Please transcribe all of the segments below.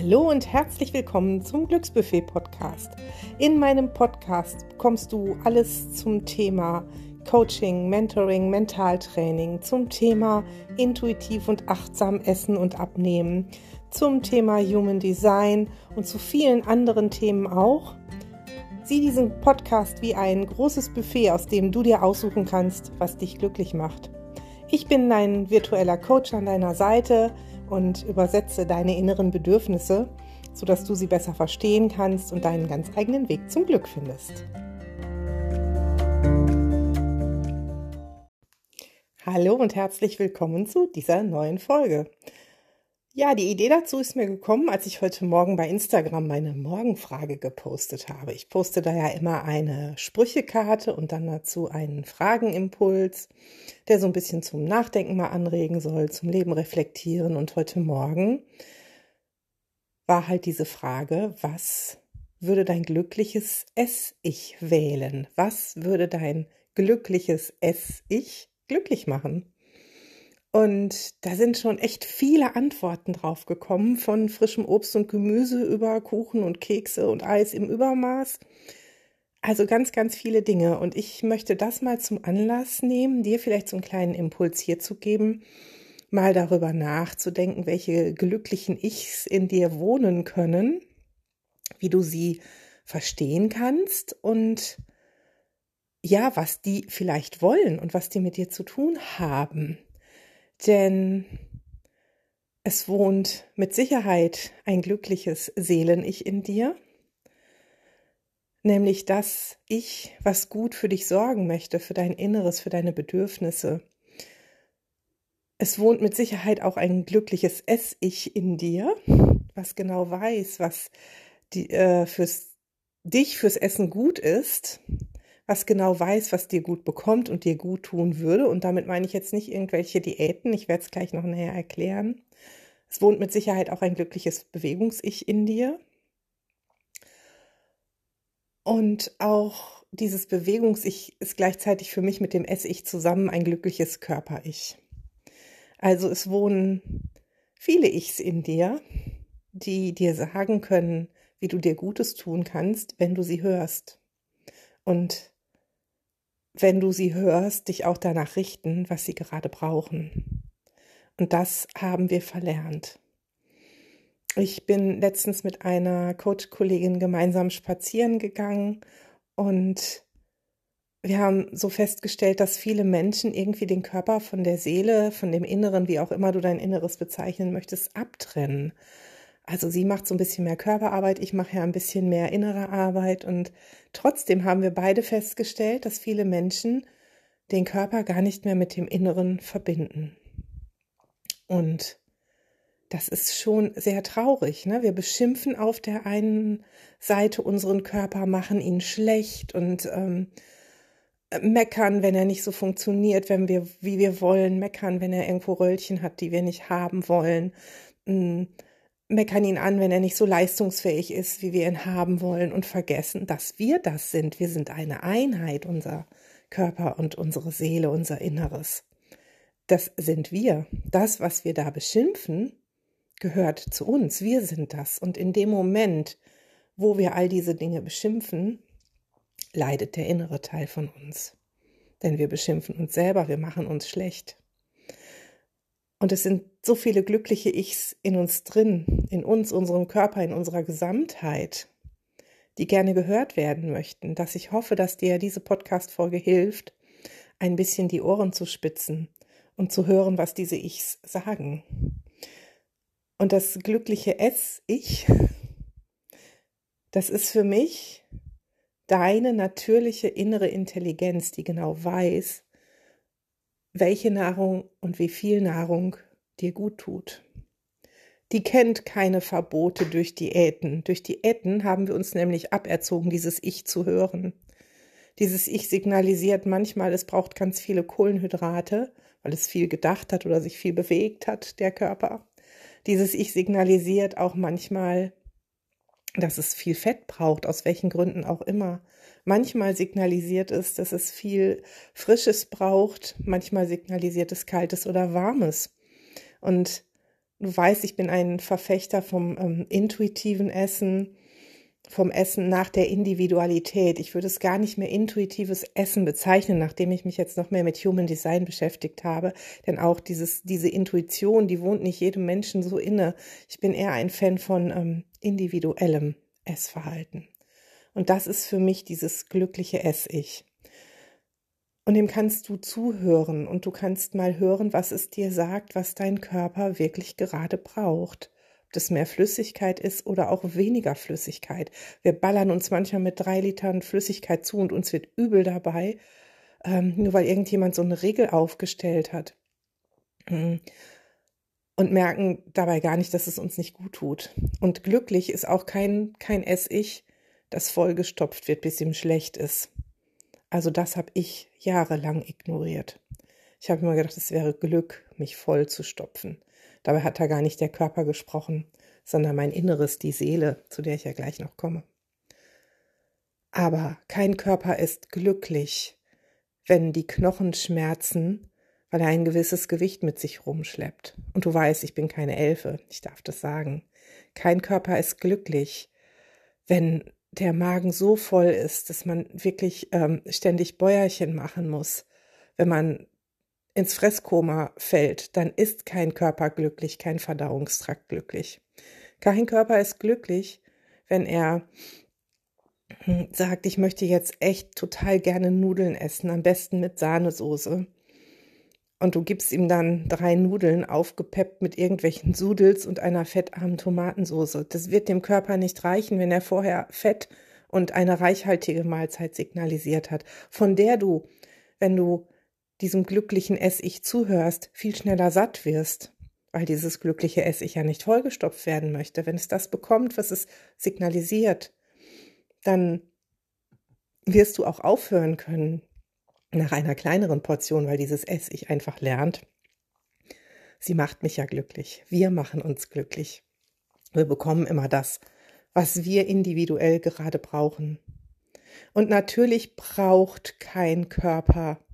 Hallo und herzlich willkommen zum Glücksbuffet Podcast. In meinem Podcast bekommst du alles zum Thema Coaching, Mentoring, Mentaltraining, zum Thema intuitiv und achtsam essen und abnehmen, zum Thema Human Design und zu vielen anderen Themen auch. Sieh diesen Podcast wie ein großes Buffet, aus dem du dir aussuchen kannst, was dich glücklich macht. Ich bin dein virtueller Coach an deiner Seite und übersetze deine inneren Bedürfnisse, sodass du sie besser verstehen kannst und deinen ganz eigenen Weg zum Glück findest. Hallo und herzlich willkommen zu dieser neuen Folge. Ja, die Idee dazu ist mir gekommen, als ich heute Morgen bei Instagram meine Morgenfrage gepostet habe. Ich poste da ja immer eine Sprüchekarte und dann dazu einen Fragenimpuls, der so ein bisschen zum Nachdenken mal anregen soll, zum Leben reflektieren. Und heute Morgen war halt diese Frage, was würde dein glückliches Ess-Ich wählen? Was würde dein glückliches Ess-Ich glücklich machen? Und da sind schon echt viele Antworten drauf gekommen, von frischem Obst und Gemüse über Kuchen und Kekse und Eis im Übermaß. Also ganz, ganz viele Dinge. Und ich möchte das mal zum Anlass nehmen, dir vielleicht so einen kleinen Impuls hier zu geben, mal darüber nachzudenken, welche glücklichen Ichs in dir wohnen können, wie du sie verstehen kannst und ja, was die vielleicht wollen und was die mit dir zu tun haben denn es wohnt mit Sicherheit ein glückliches Seelen-Ich in dir, nämlich das Ich, was gut für dich sorgen möchte, für dein Inneres, für deine Bedürfnisse. Es wohnt mit Sicherheit auch ein glückliches Ess-Ich in dir, was genau weiß, was die, äh, fürs, dich fürs Essen gut ist was genau weiß, was dir gut bekommt und dir gut tun würde. Und damit meine ich jetzt nicht irgendwelche Diäten. Ich werde es gleich noch näher erklären. Es wohnt mit Sicherheit auch ein glückliches Bewegungs-Ich in dir. Und auch dieses Bewegungs-Ich ist gleichzeitig für mich mit dem Ess-Ich zusammen ein glückliches Körper-Ich. Also es wohnen viele Ichs in dir, die dir sagen können, wie du dir Gutes tun kannst, wenn du sie hörst. Und wenn du sie hörst, dich auch danach richten, was sie gerade brauchen. Und das haben wir verlernt. Ich bin letztens mit einer Coach-Kollegin gemeinsam spazieren gegangen und wir haben so festgestellt, dass viele Menschen irgendwie den Körper von der Seele, von dem Inneren, wie auch immer du dein Inneres bezeichnen möchtest, abtrennen. Also sie macht so ein bisschen mehr Körperarbeit, ich mache ja ein bisschen mehr innere Arbeit und trotzdem haben wir beide festgestellt, dass viele Menschen den Körper gar nicht mehr mit dem Inneren verbinden. Und das ist schon sehr traurig. Ne? Wir beschimpfen auf der einen Seite unseren Körper, machen ihn schlecht und ähm, meckern, wenn er nicht so funktioniert, wenn wir, wie wir wollen, meckern, wenn er irgendwo Röllchen hat, die wir nicht haben wollen. Meckern ihn an, wenn er nicht so leistungsfähig ist, wie wir ihn haben wollen und vergessen, dass wir das sind. Wir sind eine Einheit, unser Körper und unsere Seele, unser Inneres. Das sind wir. Das, was wir da beschimpfen, gehört zu uns. Wir sind das. Und in dem Moment, wo wir all diese Dinge beschimpfen, leidet der innere Teil von uns. Denn wir beschimpfen uns selber, wir machen uns schlecht. Und es sind so viele glückliche Ichs in uns drin, in uns, unserem Körper, in unserer Gesamtheit, die gerne gehört werden möchten, dass ich hoffe, dass dir diese Podcast-Folge hilft, ein bisschen die Ohren zu spitzen und zu hören, was diese Ichs sagen. Und das glückliche Es-Ich, das ist für mich deine natürliche innere Intelligenz, die genau weiß, welche Nahrung und wie viel Nahrung dir gut tut. Die kennt keine Verbote durch Diäten. Durch Diäten haben wir uns nämlich aberzogen, dieses Ich zu hören. Dieses Ich signalisiert manchmal, es braucht ganz viele Kohlenhydrate, weil es viel gedacht hat oder sich viel bewegt hat, der Körper. Dieses Ich signalisiert auch manchmal, dass es viel Fett braucht, aus welchen Gründen auch immer. Manchmal signalisiert es, dass es viel Frisches braucht, manchmal signalisiert es Kaltes oder Warmes. Und Du weißt, ich bin ein Verfechter vom ähm, intuitiven Essen, vom Essen nach der Individualität. Ich würde es gar nicht mehr intuitives Essen bezeichnen, nachdem ich mich jetzt noch mehr mit Human Design beschäftigt habe. Denn auch dieses, diese Intuition, die wohnt nicht jedem Menschen so inne. Ich bin eher ein Fan von ähm, individuellem Essverhalten. Und das ist für mich dieses glückliche Ess-Ich. Und dem kannst du zuhören und du kannst mal hören, was es dir sagt, was dein Körper wirklich gerade braucht. Das mehr Flüssigkeit ist oder auch weniger Flüssigkeit. Wir ballern uns manchmal mit drei Litern Flüssigkeit zu und uns wird übel dabei, ähm, nur weil irgendjemand so eine Regel aufgestellt hat. Und merken dabei gar nicht, dass es uns nicht gut tut. Und glücklich ist auch kein, kein Ess-Ich, das vollgestopft wird, bis ihm schlecht ist. Also das habe ich jahrelang ignoriert. Ich habe immer gedacht, es wäre Glück, mich voll zu stopfen. Dabei hat da gar nicht der Körper gesprochen, sondern mein Inneres, die Seele, zu der ich ja gleich noch komme. Aber kein Körper ist glücklich, wenn die Knochen schmerzen, weil er ein gewisses Gewicht mit sich rumschleppt. Und du weißt, ich bin keine Elfe, ich darf das sagen. Kein Körper ist glücklich, wenn der Magen so voll ist, dass man wirklich ähm, ständig Bäuerchen machen muss, wenn man ins Fresskoma fällt, dann ist kein Körper glücklich, kein Verdauungstrakt glücklich. Kein Körper ist glücklich, wenn er hm, sagt, ich möchte jetzt echt total gerne Nudeln essen, am besten mit Sahnesoße und du gibst ihm dann drei Nudeln aufgepeppt mit irgendwelchen Sudels und einer fettarmen Tomatensoße. Das wird dem Körper nicht reichen, wenn er vorher Fett und eine reichhaltige Mahlzeit signalisiert hat, von der du, wenn du diesem glücklichen Ess-Ich zuhörst, viel schneller satt wirst, weil dieses glückliche Ess-Ich ja nicht vollgestopft werden möchte. Wenn es das bekommt, was es signalisiert, dann wirst du auch aufhören können, nach einer kleineren Portion, weil dieses Ess-Ich einfach lernt. Sie macht mich ja glücklich. Wir machen uns glücklich. Wir bekommen immer das, was wir individuell gerade brauchen. Und natürlich braucht kein Körper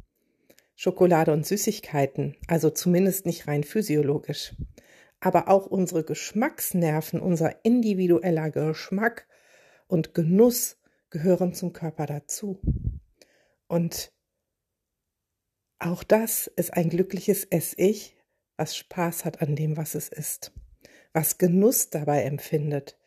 Schokolade und Süßigkeiten, also zumindest nicht rein physiologisch. Aber auch unsere Geschmacksnerven, unser individueller Geschmack und Genuss gehören zum Körper dazu. Und auch das ist ein glückliches Ess-Ich, was Spaß hat an dem, was es ist, was Genuss dabei empfindet,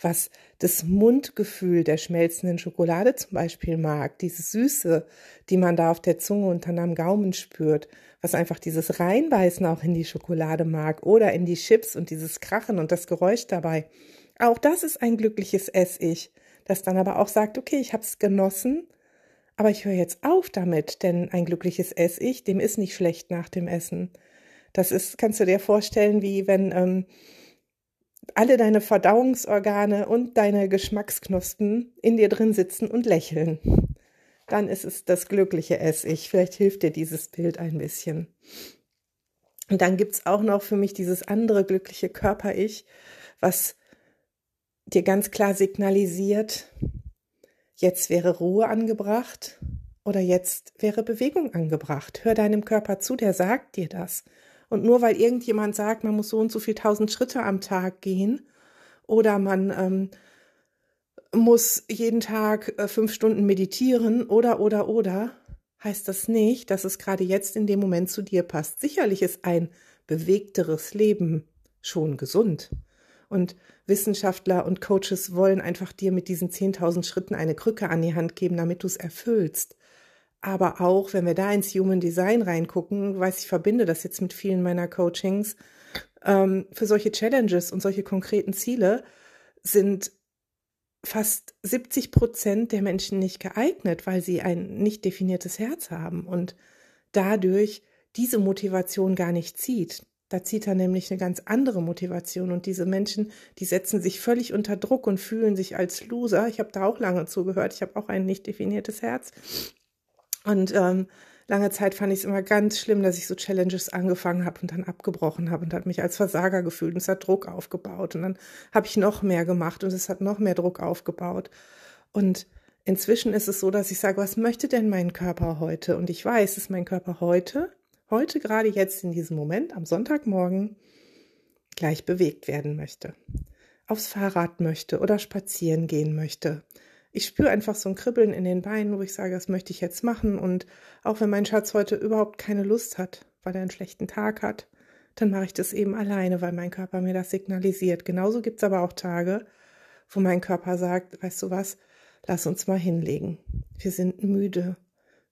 was das Mundgefühl der schmelzenden Schokolade zum Beispiel mag, diese Süße, die man da auf der Zunge und dann am Gaumen spürt, was einfach dieses Reinbeißen auch in die Schokolade mag oder in die Chips und dieses Krachen und das Geräusch dabei. Auch das ist ein glückliches Ess-Ich, das dann aber auch sagt, okay, ich habe es genossen, aber ich höre jetzt auf damit, denn ein glückliches Ess-Ich, dem ist nicht schlecht nach dem Essen. Das ist, kannst du dir vorstellen, wie wenn ähm, alle deine Verdauungsorgane und deine Geschmacksknospen in dir drin sitzen und lächeln. Dann ist es das glückliche Ess-Ich. Vielleicht hilft dir dieses Bild ein bisschen. Und dann gibt's auch noch für mich dieses andere glückliche Körper-Ich, was dir ganz klar signalisiert, jetzt wäre Ruhe angebracht oder jetzt wäre Bewegung angebracht. Hör deinem Körper zu, der sagt dir das. Und nur weil irgendjemand sagt, man muss so und so viel tausend Schritte am Tag gehen oder man ähm, muss jeden Tag äh, fünf Stunden meditieren oder oder oder, heißt das nicht, dass es gerade jetzt in dem Moment zu dir passt. Sicherlich ist ein bewegteres Leben schon gesund. Und Wissenschaftler und Coaches wollen einfach dir mit diesen 10.000 Schritten eine Krücke an die Hand geben, damit du es erfüllst. Aber auch, wenn wir da ins Human Design reingucken, weiß ich, verbinde das jetzt mit vielen meiner Coachings, ähm, für solche Challenges und solche konkreten Ziele sind fast 70 Prozent der Menschen nicht geeignet, weil sie ein nicht definiertes Herz haben und dadurch diese Motivation gar nicht zieht. Da zieht er nämlich eine ganz andere Motivation und diese Menschen, die setzen sich völlig unter Druck und fühlen sich als Loser. Ich habe da auch lange zugehört. Ich habe auch ein nicht definiertes Herz. Und ähm, lange Zeit fand ich es immer ganz schlimm, dass ich so Challenges angefangen habe und dann abgebrochen habe und hat mich als Versager gefühlt und es hat Druck aufgebaut und dann habe ich noch mehr gemacht und es hat noch mehr Druck aufgebaut. Und inzwischen ist es so, dass ich sage, was möchte denn mein Körper heute? Und ich weiß, dass mein Körper heute heute gerade jetzt in diesem Moment am Sonntagmorgen gleich bewegt werden möchte, aufs Fahrrad möchte oder spazieren gehen möchte. Ich spüre einfach so ein Kribbeln in den Beinen, wo ich sage, das möchte ich jetzt machen. Und auch wenn mein Schatz heute überhaupt keine Lust hat, weil er einen schlechten Tag hat, dann mache ich das eben alleine, weil mein Körper mir das signalisiert. Genauso gibt es aber auch Tage, wo mein Körper sagt, weißt du was, lass uns mal hinlegen. Wir sind müde.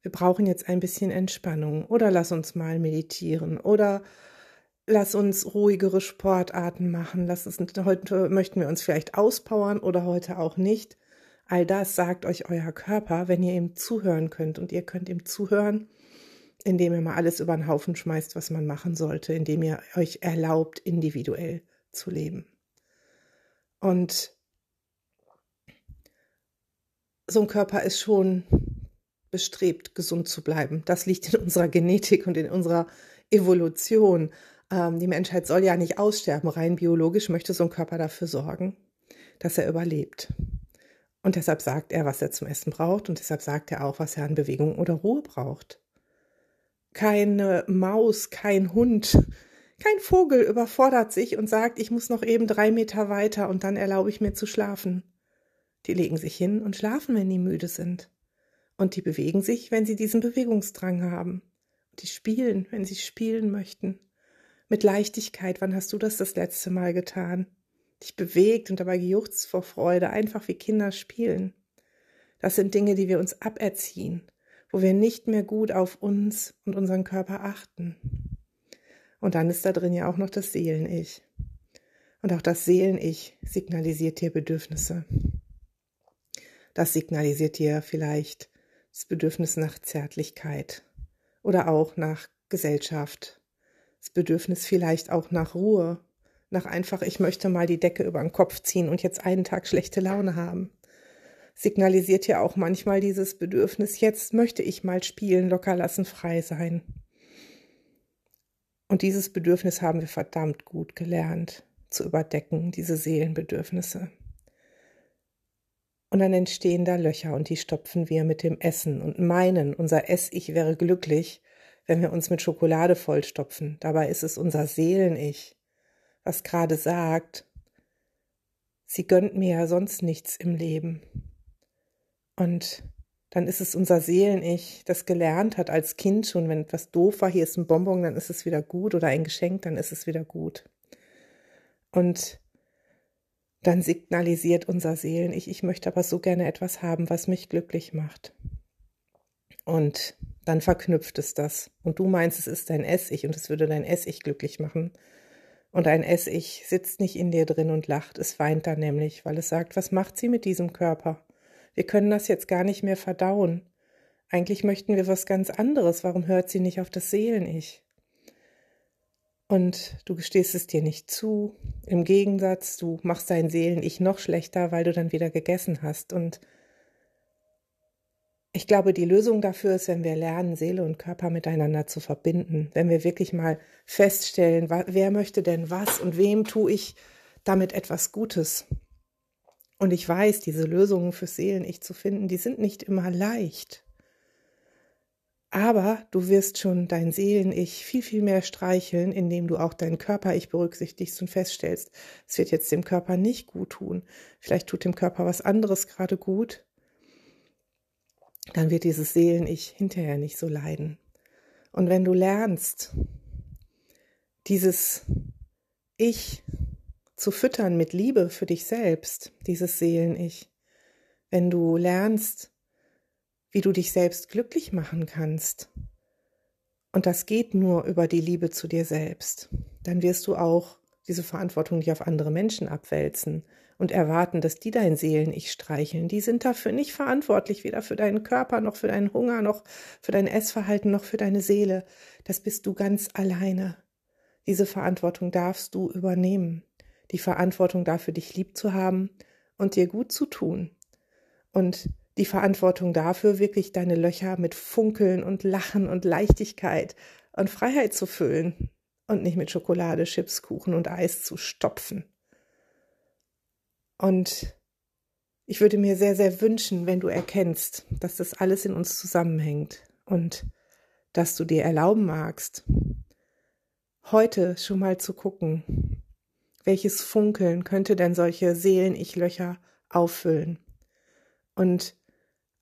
Wir brauchen jetzt ein bisschen Entspannung. Oder lass uns mal meditieren. Oder lass uns ruhigere Sportarten machen. Lass uns, heute möchten wir uns vielleicht auspowern oder heute auch nicht. All das sagt euch euer Körper, wenn ihr ihm zuhören könnt. Und ihr könnt ihm zuhören, indem ihr mal alles über den Haufen schmeißt, was man machen sollte, indem ihr euch erlaubt, individuell zu leben. Und so ein Körper ist schon bestrebt, gesund zu bleiben. Das liegt in unserer Genetik und in unserer Evolution. Ähm, die Menschheit soll ja nicht aussterben. Rein biologisch möchte so ein Körper dafür sorgen, dass er überlebt. Und deshalb sagt er, was er zum Essen braucht und deshalb sagt er auch, was er an Bewegung oder Ruhe braucht keine Maus, kein Hund, kein Vogel überfordert sich und sagt, ich muss noch eben drei Meter weiter und dann erlaube ich mir zu schlafen. Die legen sich hin und schlafen, wenn die müde sind. Und die bewegen sich, wenn sie diesen Bewegungsdrang haben. Die spielen, wenn sie spielen möchten. Mit Leichtigkeit, wann hast du das das letzte Mal getan? Dich bewegt und dabei gejuchzt vor Freude, einfach wie Kinder spielen. Das sind Dinge, die wir uns aberziehen wo wir nicht mehr gut auf uns und unseren Körper achten. Und dann ist da drin ja auch noch das Seelen-Ich. Und auch das Seelen-Ich signalisiert dir Bedürfnisse. Das signalisiert dir vielleicht das Bedürfnis nach Zärtlichkeit oder auch nach Gesellschaft. Das Bedürfnis vielleicht auch nach Ruhe, nach einfach, ich möchte mal die Decke über den Kopf ziehen und jetzt einen Tag schlechte Laune haben signalisiert ja auch manchmal dieses Bedürfnis, jetzt möchte ich mal spielen, locker lassen, frei sein. Und dieses Bedürfnis haben wir verdammt gut gelernt zu überdecken, diese Seelenbedürfnisse. Und dann entstehen da Löcher und die stopfen wir mit dem Essen und meinen, unser Ess-Ich wäre glücklich, wenn wir uns mit Schokolade vollstopfen. Dabei ist es unser Seelen-Ich, was gerade sagt, sie gönnt mir ja sonst nichts im Leben. Und dann ist es unser Seelen-Ich, das gelernt hat als Kind schon, wenn etwas doof war, hier ist ein Bonbon, dann ist es wieder gut oder ein Geschenk, dann ist es wieder gut. Und dann signalisiert unser Seelen-Ich, ich möchte aber so gerne etwas haben, was mich glücklich macht. Und dann verknüpft es das. Und du meinst, es ist dein Ess-Ich und es würde dein Ess-Ich glücklich machen. Und ein Ess-Ich sitzt nicht in dir drin und lacht, es weint dann nämlich, weil es sagt, was macht sie mit diesem Körper? Wir können das jetzt gar nicht mehr verdauen. Eigentlich möchten wir was ganz anderes. Warum hört sie nicht auf das Seelen-Ich? Und du gestehst es dir nicht zu. Im Gegensatz, du machst dein Seelen-Ich noch schlechter, weil du dann wieder gegessen hast. Und ich glaube, die Lösung dafür ist, wenn wir lernen, Seele und Körper miteinander zu verbinden. Wenn wir wirklich mal feststellen, wer möchte denn was und wem tue ich damit etwas Gutes. Und ich weiß, diese Lösungen fürs Seelen-Ich zu finden, die sind nicht immer leicht. Aber du wirst schon dein Seelen-Ich viel, viel mehr streicheln, indem du auch dein Körper-Ich berücksichtigst und feststellst, es wird jetzt dem Körper nicht gut tun. Vielleicht tut dem Körper was anderes gerade gut. Dann wird dieses Seelen-Ich hinterher nicht so leiden. Und wenn du lernst, dieses Ich zu füttern mit Liebe für dich selbst, dieses Seelen-Ich. Wenn du lernst, wie du dich selbst glücklich machen kannst, und das geht nur über die Liebe zu dir selbst, dann wirst du auch diese Verantwortung nicht auf andere Menschen abwälzen und erwarten, dass die dein Seelen-Ich streicheln. Die sind dafür nicht verantwortlich, weder für deinen Körper, noch für deinen Hunger, noch für dein Essverhalten, noch für deine Seele. Das bist du ganz alleine. Diese Verantwortung darfst du übernehmen die Verantwortung dafür, dich lieb zu haben und dir gut zu tun. Und die Verantwortung dafür, wirklich deine Löcher mit Funkeln und Lachen und Leichtigkeit und Freiheit zu füllen und nicht mit Schokolade, Chips, Kuchen und Eis zu stopfen. Und ich würde mir sehr, sehr wünschen, wenn du erkennst, dass das alles in uns zusammenhängt und dass du dir erlauben magst, heute schon mal zu gucken, welches Funkeln könnte denn solche Seelen-Ich-Löcher auffüllen? Und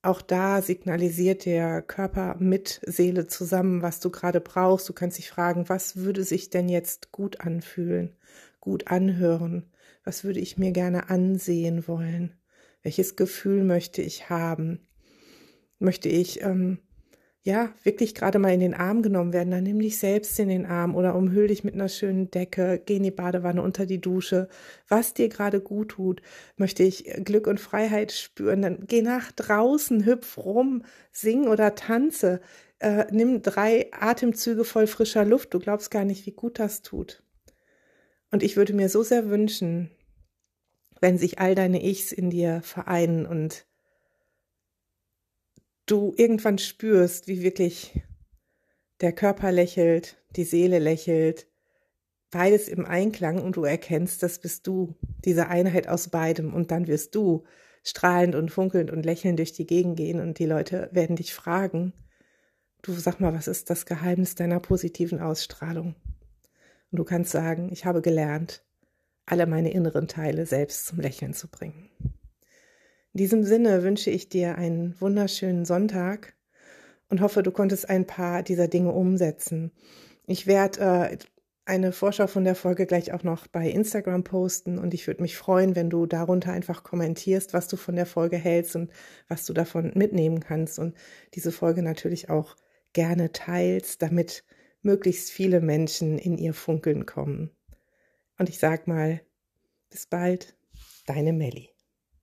auch da signalisiert der Körper mit Seele zusammen, was du gerade brauchst. Du kannst dich fragen, was würde sich denn jetzt gut anfühlen, gut anhören? Was würde ich mir gerne ansehen wollen? Welches Gefühl möchte ich haben? Möchte ich ähm, ja, wirklich gerade mal in den Arm genommen werden, dann nimm dich selbst in den Arm oder umhüll dich mit einer schönen Decke, geh in die Badewanne unter die Dusche, was dir gerade gut tut. Möchte ich Glück und Freiheit spüren, dann geh nach draußen, hüpf rum, sing oder tanze, äh, nimm drei Atemzüge voll frischer Luft, du glaubst gar nicht, wie gut das tut. Und ich würde mir so sehr wünschen, wenn sich all deine Ichs in dir vereinen und du irgendwann spürst, wie wirklich der Körper lächelt, die Seele lächelt, beides im Einklang und du erkennst, das bist du, diese Einheit aus beidem und dann wirst du strahlend und funkelnd und lächelnd durch die Gegend gehen und die Leute werden dich fragen, du sag mal, was ist das Geheimnis deiner positiven Ausstrahlung? Und du kannst sagen, ich habe gelernt, alle meine inneren Teile selbst zum Lächeln zu bringen. In diesem Sinne wünsche ich dir einen wunderschönen Sonntag und hoffe, du konntest ein paar dieser Dinge umsetzen. Ich werde äh, eine Vorschau von der Folge gleich auch noch bei Instagram posten und ich würde mich freuen, wenn du darunter einfach kommentierst, was du von der Folge hältst und was du davon mitnehmen kannst und diese Folge natürlich auch gerne teilst, damit möglichst viele Menschen in ihr Funkeln kommen. Und ich sag mal, bis bald, deine Melli.